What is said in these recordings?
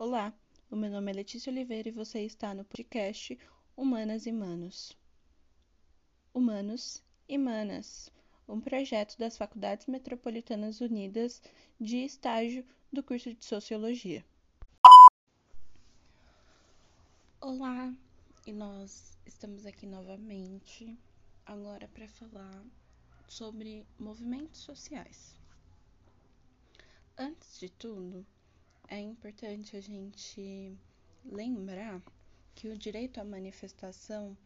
Olá, o meu nome é Letícia Oliveira e você está no podcast Humanas e Manos. Humanos e Manas, um projeto das Faculdades Metropolitanas Unidas de estágio do curso de Sociologia. Olá, e nós estamos aqui novamente agora para falar sobre movimentos sociais. Antes de tudo, é importante a gente lembrar que o direito à manifestação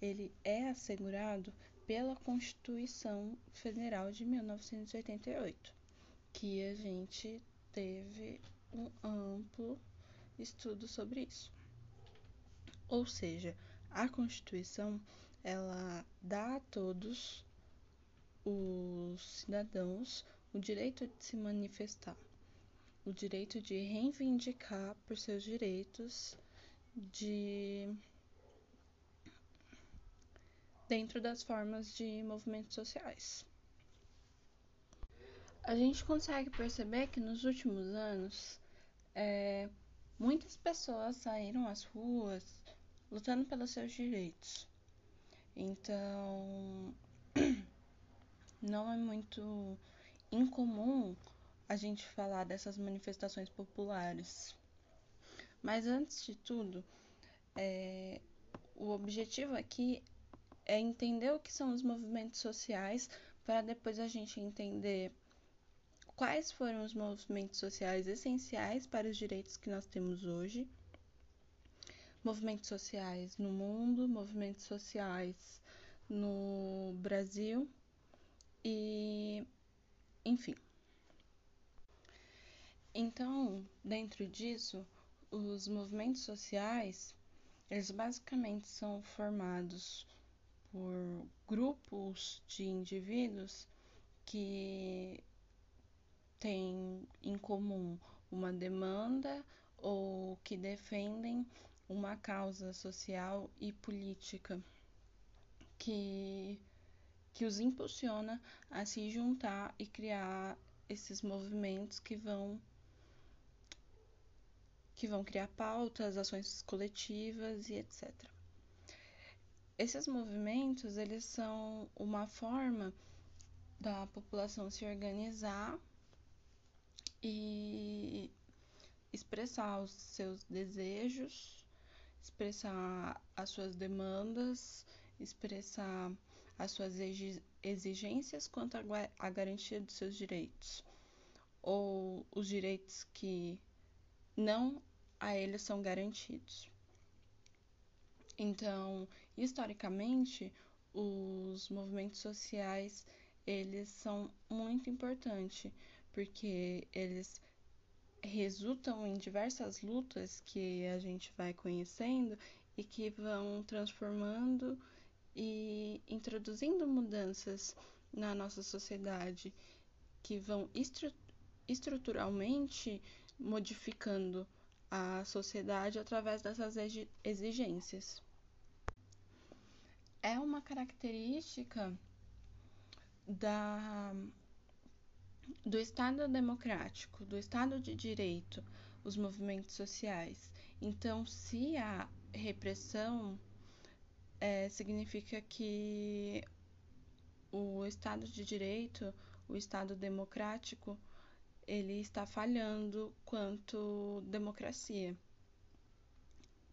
ele é assegurado pela Constituição Federal de 1988, que a gente teve um amplo estudo sobre isso. Ou seja, a Constituição ela dá a todos os cidadãos o direito de se manifestar, o direito de reivindicar por seus direitos de dentro das formas de movimentos sociais. A gente consegue perceber que nos últimos anos é, muitas pessoas saíram às ruas lutando pelos seus direitos. Então, não é muito incomum a gente falar dessas manifestações populares. Mas antes de tudo, é, o objetivo aqui é entender o que são os movimentos sociais para depois a gente entender quais foram os movimentos sociais essenciais para os direitos que nós temos hoje. Movimentos sociais no mundo, movimentos sociais no Brasil e enfim. Então, dentro disso, os movimentos sociais, eles basicamente são formados por grupos de indivíduos que têm em comum uma demanda ou que defendem uma causa social e política que que os impulsiona a se juntar e criar esses movimentos que vão que vão criar pautas, ações coletivas e etc. Esses movimentos, eles são uma forma da população se organizar e expressar os seus desejos, expressar as suas demandas, expressar as suas exigências quanto à garantia dos seus direitos, ou os direitos que não a eles são garantidos. Então, historicamente, os movimentos sociais eles são muito importantes porque eles resultam em diversas lutas que a gente vai conhecendo e que vão transformando e introduzindo mudanças na nossa sociedade que vão estru estruturalmente modificando a sociedade através dessas exigências. É uma característica da, do Estado democrático, do Estado de direito, os movimentos sociais. Então, se há repressão é, significa que o Estado de Direito, o Estado democrático, ele está falhando quanto democracia.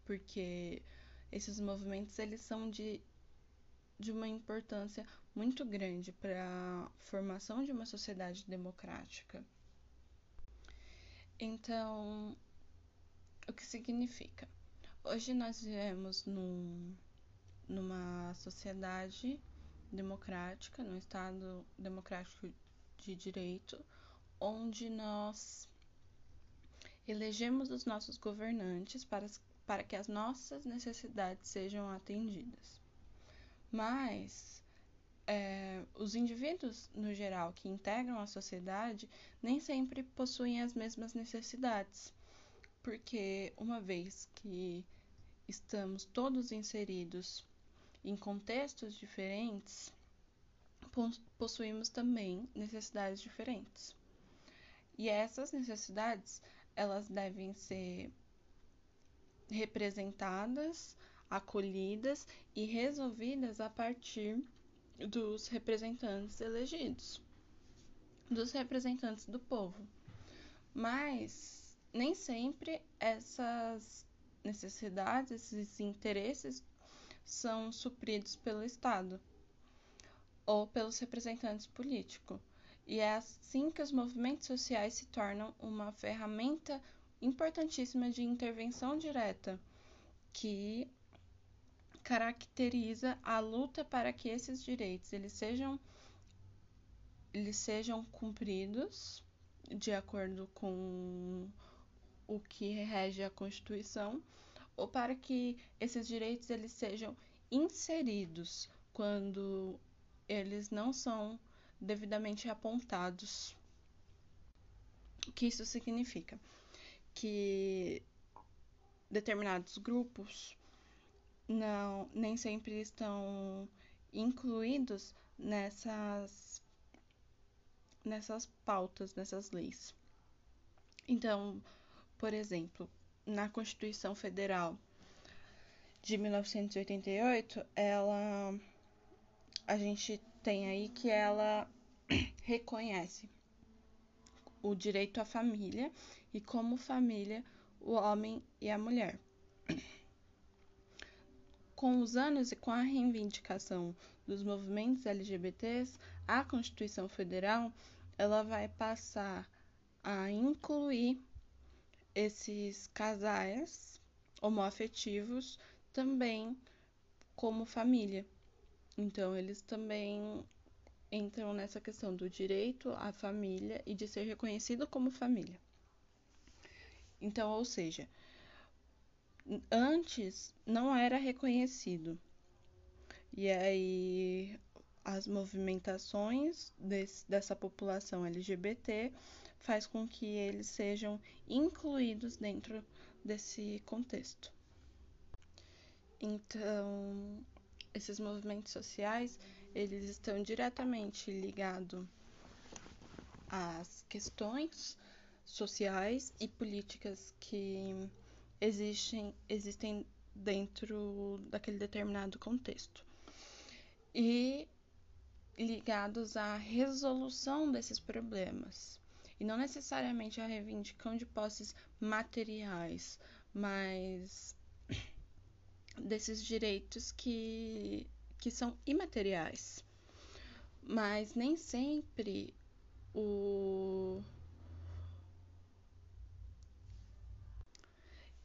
Porque esses movimentos eles são de, de uma importância muito grande para a formação de uma sociedade democrática. Então, o que significa? Hoje nós vivemos num numa sociedade democrática, num Estado democrático de direito, onde nós elegemos os nossos governantes para, para que as nossas necessidades sejam atendidas. Mas é, os indivíduos, no geral, que integram a sociedade, nem sempre possuem as mesmas necessidades, porque uma vez que estamos todos inseridos em contextos diferentes, possuímos também necessidades diferentes. E essas necessidades, elas devem ser representadas, acolhidas e resolvidas a partir dos representantes elegidos, dos representantes do povo. Mas nem sempre essas necessidades, esses interesses são supridos pelo Estado ou pelos representantes políticos. E é assim que os movimentos sociais se tornam uma ferramenta importantíssima de intervenção direta que caracteriza a luta para que esses direitos eles sejam eles sejam cumpridos de acordo com o que rege a Constituição ou para que esses direitos eles sejam inseridos quando eles não são devidamente apontados. O que isso significa? Que determinados grupos não nem sempre estão incluídos nessas nessas pautas, nessas leis. Então, por exemplo, na Constituição Federal de 1988, ela a gente tem aí que ela reconhece o direito à família e como família o homem e a mulher. Com os anos e com a reivindicação dos movimentos LGBTs, a Constituição Federal ela vai passar a incluir esses casais homoafetivos também como família. Então, eles também entram nessa questão do direito à família e de ser reconhecido como família. Então, ou seja, antes não era reconhecido. E aí as movimentações desse, dessa população LGBT faz com que eles sejam incluídos dentro desse contexto. Então, esses movimentos sociais, eles estão diretamente ligados às questões sociais e políticas que existem, existem dentro daquele determinado contexto. E ligados à resolução desses problemas. E não necessariamente a reivindicação de posses materiais, mas desses direitos que, que são imateriais. Mas nem sempre o.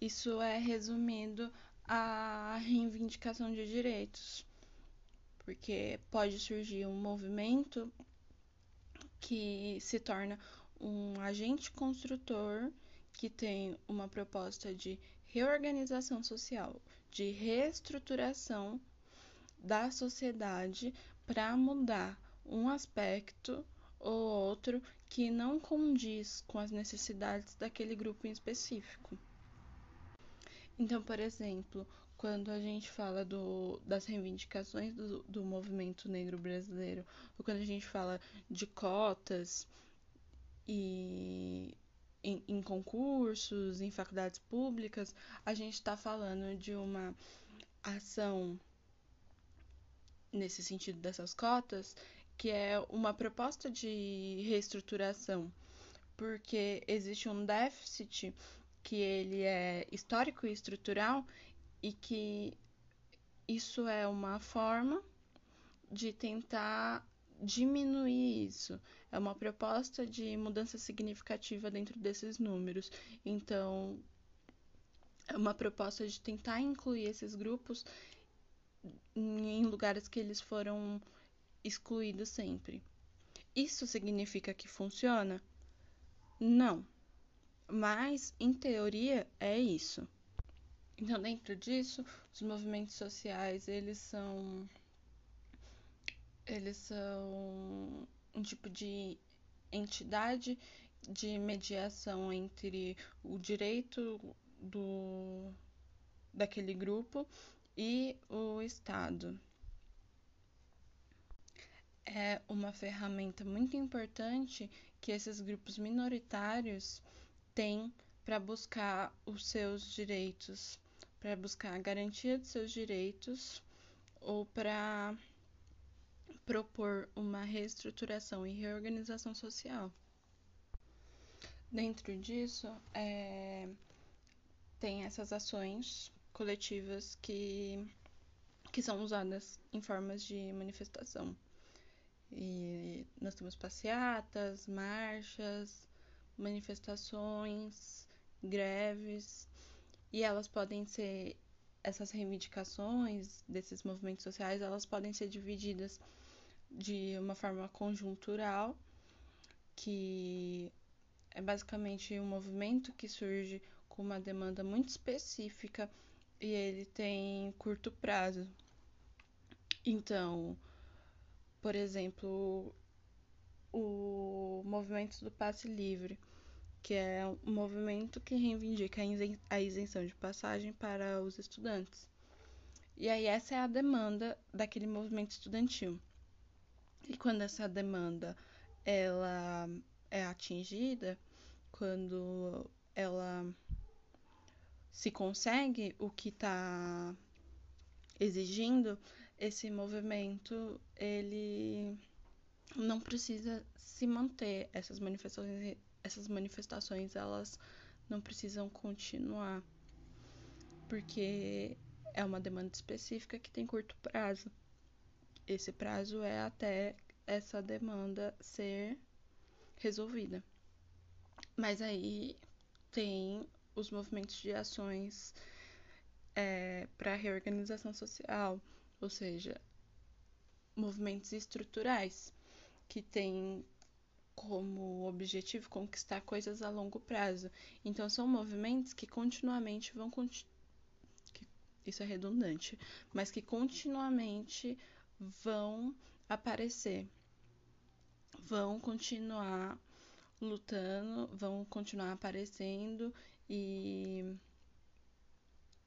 Isso é resumido à reivindicação de direitos, porque pode surgir um movimento que se torna um agente construtor que tem uma proposta de reorganização social, de reestruturação da sociedade para mudar um aspecto ou outro que não condiz com as necessidades daquele grupo em específico. Então, por exemplo, quando a gente fala do, das reivindicações do, do movimento negro brasileiro, ou quando a gente fala de cotas e em, em concursos, em faculdades públicas, a gente está falando de uma ação nesse sentido dessas cotas, que é uma proposta de reestruturação, porque existe um déficit que ele é histórico e estrutural e que isso é uma forma de tentar diminuir isso. É uma proposta de mudança significativa dentro desses números. Então, é uma proposta de tentar incluir esses grupos em lugares que eles foram excluídos sempre. Isso significa que funciona? Não. Mas, em teoria, é isso. Então, dentro disso, os movimentos sociais, eles são eles são um tipo de entidade de mediação entre o direito do daquele grupo e o Estado. É uma ferramenta muito importante que esses grupos minoritários têm para buscar os seus direitos para buscar a garantia de seus direitos ou para propor uma reestruturação e reorganização social. Dentro disso, é, tem essas ações coletivas que, que são usadas em formas de manifestação. E nós temos passeatas, marchas, manifestações, greves, e elas podem ser essas reivindicações desses movimentos sociais, elas podem ser divididas de uma forma conjuntural, que é basicamente um movimento que surge com uma demanda muito específica e ele tem curto prazo. Então, por exemplo, o movimento do passe livre, que é um movimento que reivindica a isenção de passagem para os estudantes. E aí essa é a demanda daquele movimento estudantil. E quando essa demanda ela é atingida, quando ela se consegue o que está exigindo, esse movimento ele não precisa se manter. Essas manifestações essas manifestações elas não precisam continuar porque é uma demanda específica que tem curto prazo. Esse prazo é até essa demanda ser resolvida. Mas aí tem os movimentos de ações é, para reorganização social ou seja, movimentos estruturais que têm como objetivo conquistar coisas a longo prazo. Então são movimentos que continuamente vão isso é redundante, mas que continuamente vão aparecer, vão continuar lutando, vão continuar aparecendo e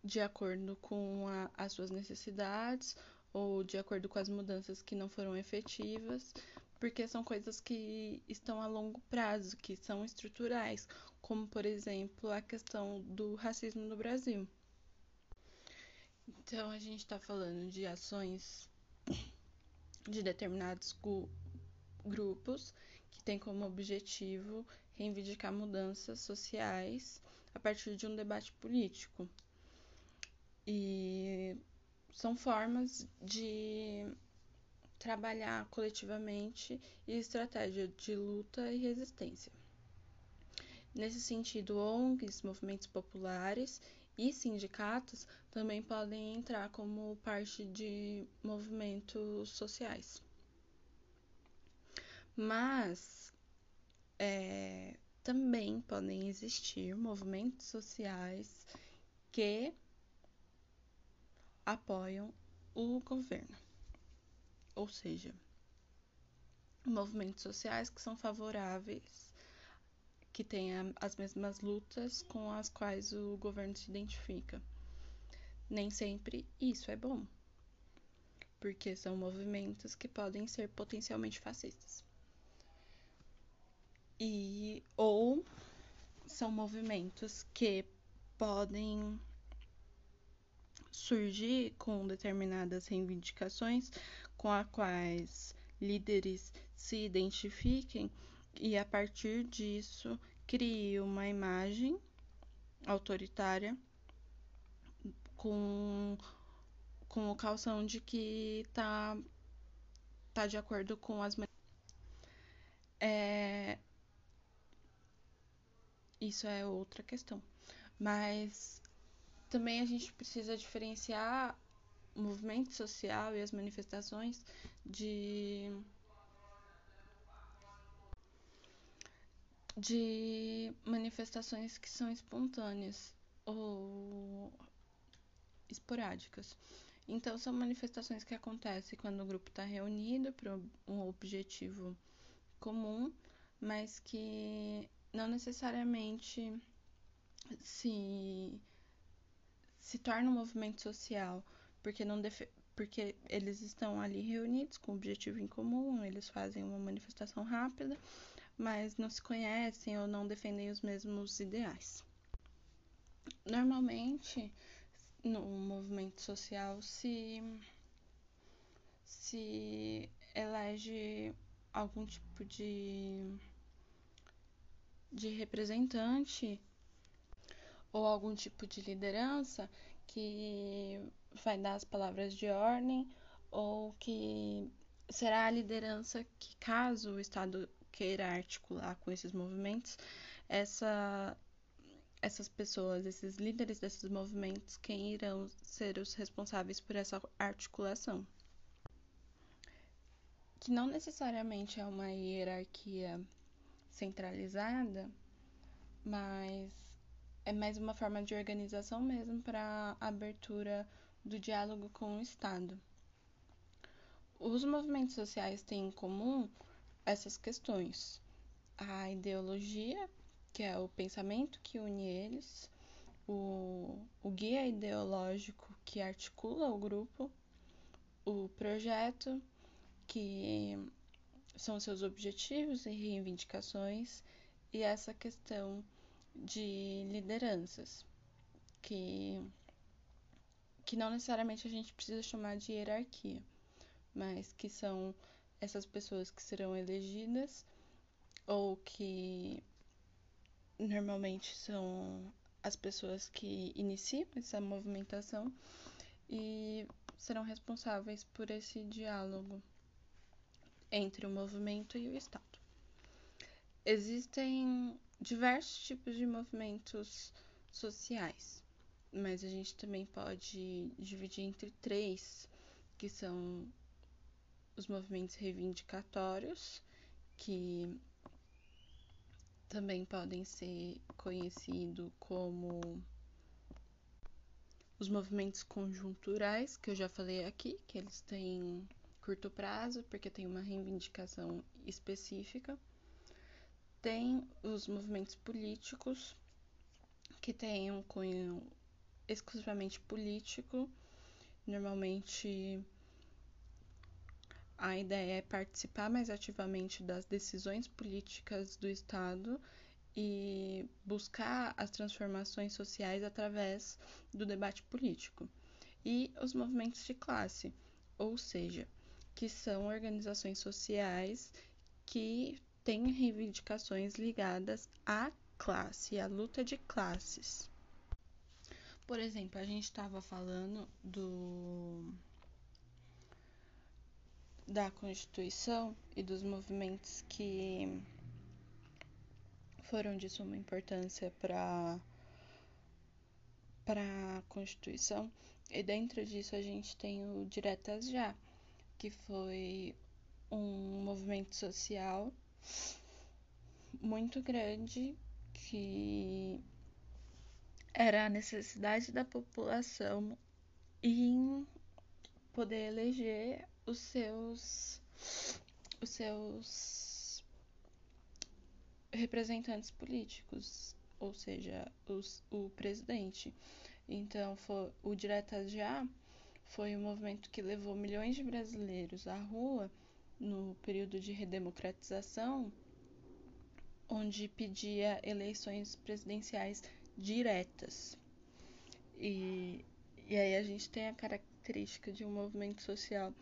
de acordo com a, as suas necessidades ou de acordo com as mudanças que não foram efetivas, porque são coisas que estão a longo prazo, que são estruturais, como por exemplo a questão do racismo no Brasil. Então a gente está falando de ações de determinados grupos que têm como objetivo reivindicar mudanças sociais a partir de um debate político. E são formas de trabalhar coletivamente e estratégia de luta e resistência. Nesse sentido, ONGs, movimentos populares e sindicatos também podem entrar como parte de movimentos sociais. Mas é, também podem existir movimentos sociais que apoiam o governo. Ou seja, movimentos sociais que são favoráveis, que têm as mesmas lutas com as quais o governo se identifica. Nem sempre isso é bom, porque são movimentos que podem ser potencialmente fascistas. E ou são movimentos que podem surgir com determinadas reivindicações com as quais líderes se identifiquem e a partir disso crie uma imagem autoritária com com o calção de que tá tá de acordo com as é, isso é outra questão mas também a gente precisa diferenciar o movimento social e as manifestações de de manifestações que são espontâneas ou esporádicas. Então, são manifestações que acontecem quando o grupo está reunido para um objetivo comum, mas que não necessariamente se se torna um movimento social, porque não porque eles estão ali reunidos com um objetivo em comum, eles fazem uma manifestação rápida, mas não se conhecem ou não defendem os mesmos ideais. Normalmente, no movimento social se se elege algum tipo de de representante ou algum tipo de liderança que vai dar as palavras de ordem ou que será a liderança que, caso o Estado queira articular com esses movimentos, essa, essas pessoas, esses líderes desses movimentos, quem irão ser os responsáveis por essa articulação. Que não necessariamente é uma hierarquia centralizada, mas é mais uma forma de organização mesmo para abertura do diálogo com o Estado. Os movimentos sociais têm em comum essas questões: a ideologia, que é o pensamento que une eles, o, o guia ideológico que articula o grupo, o projeto, que são seus objetivos e reivindicações, e essa questão de lideranças, que, que não necessariamente a gente precisa chamar de hierarquia mas que são essas pessoas que serão elegidas ou que normalmente são as pessoas que iniciam essa movimentação e serão responsáveis por esse diálogo entre o movimento e o Estado. Existem diversos tipos de movimentos sociais, mas a gente também pode dividir entre três, que são os movimentos reivindicatórios, que também podem ser conhecidos como os movimentos conjunturais, que eu já falei aqui, que eles têm curto prazo, porque tem uma reivindicação específica. Tem os movimentos políticos, que têm um cunho exclusivamente político, normalmente a ideia é participar mais ativamente das decisões políticas do Estado e buscar as transformações sociais através do debate político. E os movimentos de classe, ou seja, que são organizações sociais que têm reivindicações ligadas à classe, à luta de classes. Por exemplo, a gente estava falando do da Constituição e dos movimentos que foram de suma importância para para a Constituição. E dentro disso a gente tem o Diretas Já, que foi um movimento social muito grande que era a necessidade da população em poder eleger os seus os seus representantes políticos, ou seja, os, o presidente. Então, foi, o Direta Já foi um movimento que levou milhões de brasileiros à rua no período de redemocratização, onde pedia eleições presidenciais diretas. E, e aí a gente tem a característica de um movimento social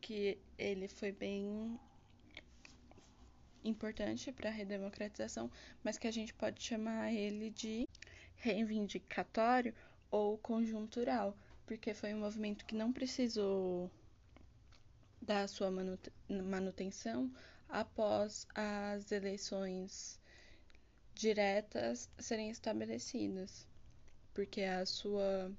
que ele foi bem importante para a redemocratização, mas que a gente pode chamar ele de reivindicatório ou conjuntural, porque foi um movimento que não precisou da sua manutenção após as eleições diretas serem estabelecidas, porque a sua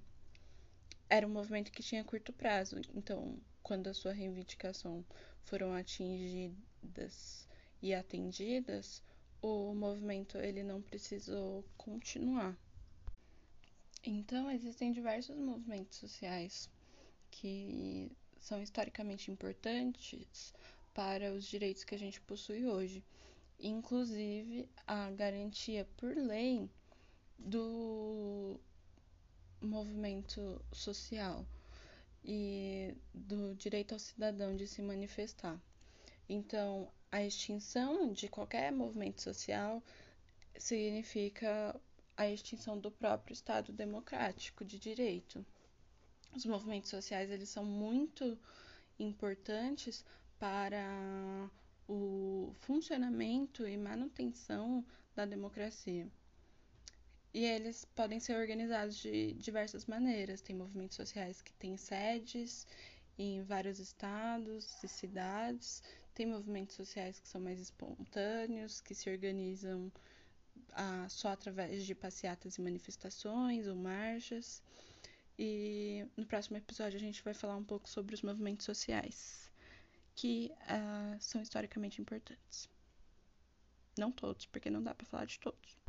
era um movimento que tinha curto prazo, então quando a sua reivindicação foram atingidas e atendidas, o movimento ele não precisou continuar. Então, existem diversos movimentos sociais que são historicamente importantes para os direitos que a gente possui hoje, inclusive a garantia por lei do movimento social e do direito ao cidadão de se manifestar. Então, a extinção de qualquer movimento social significa a extinção do próprio Estado democrático de direito. os movimentos sociais eles são muito importantes para o funcionamento e manutenção da democracia. E eles podem ser organizados de diversas maneiras. Tem movimentos sociais que têm sedes em vários estados e cidades. Tem movimentos sociais que são mais espontâneos, que se organizam ah, só através de passeatas e manifestações ou marchas. E no próximo episódio a gente vai falar um pouco sobre os movimentos sociais, que ah, são historicamente importantes. Não todos, porque não dá para falar de todos.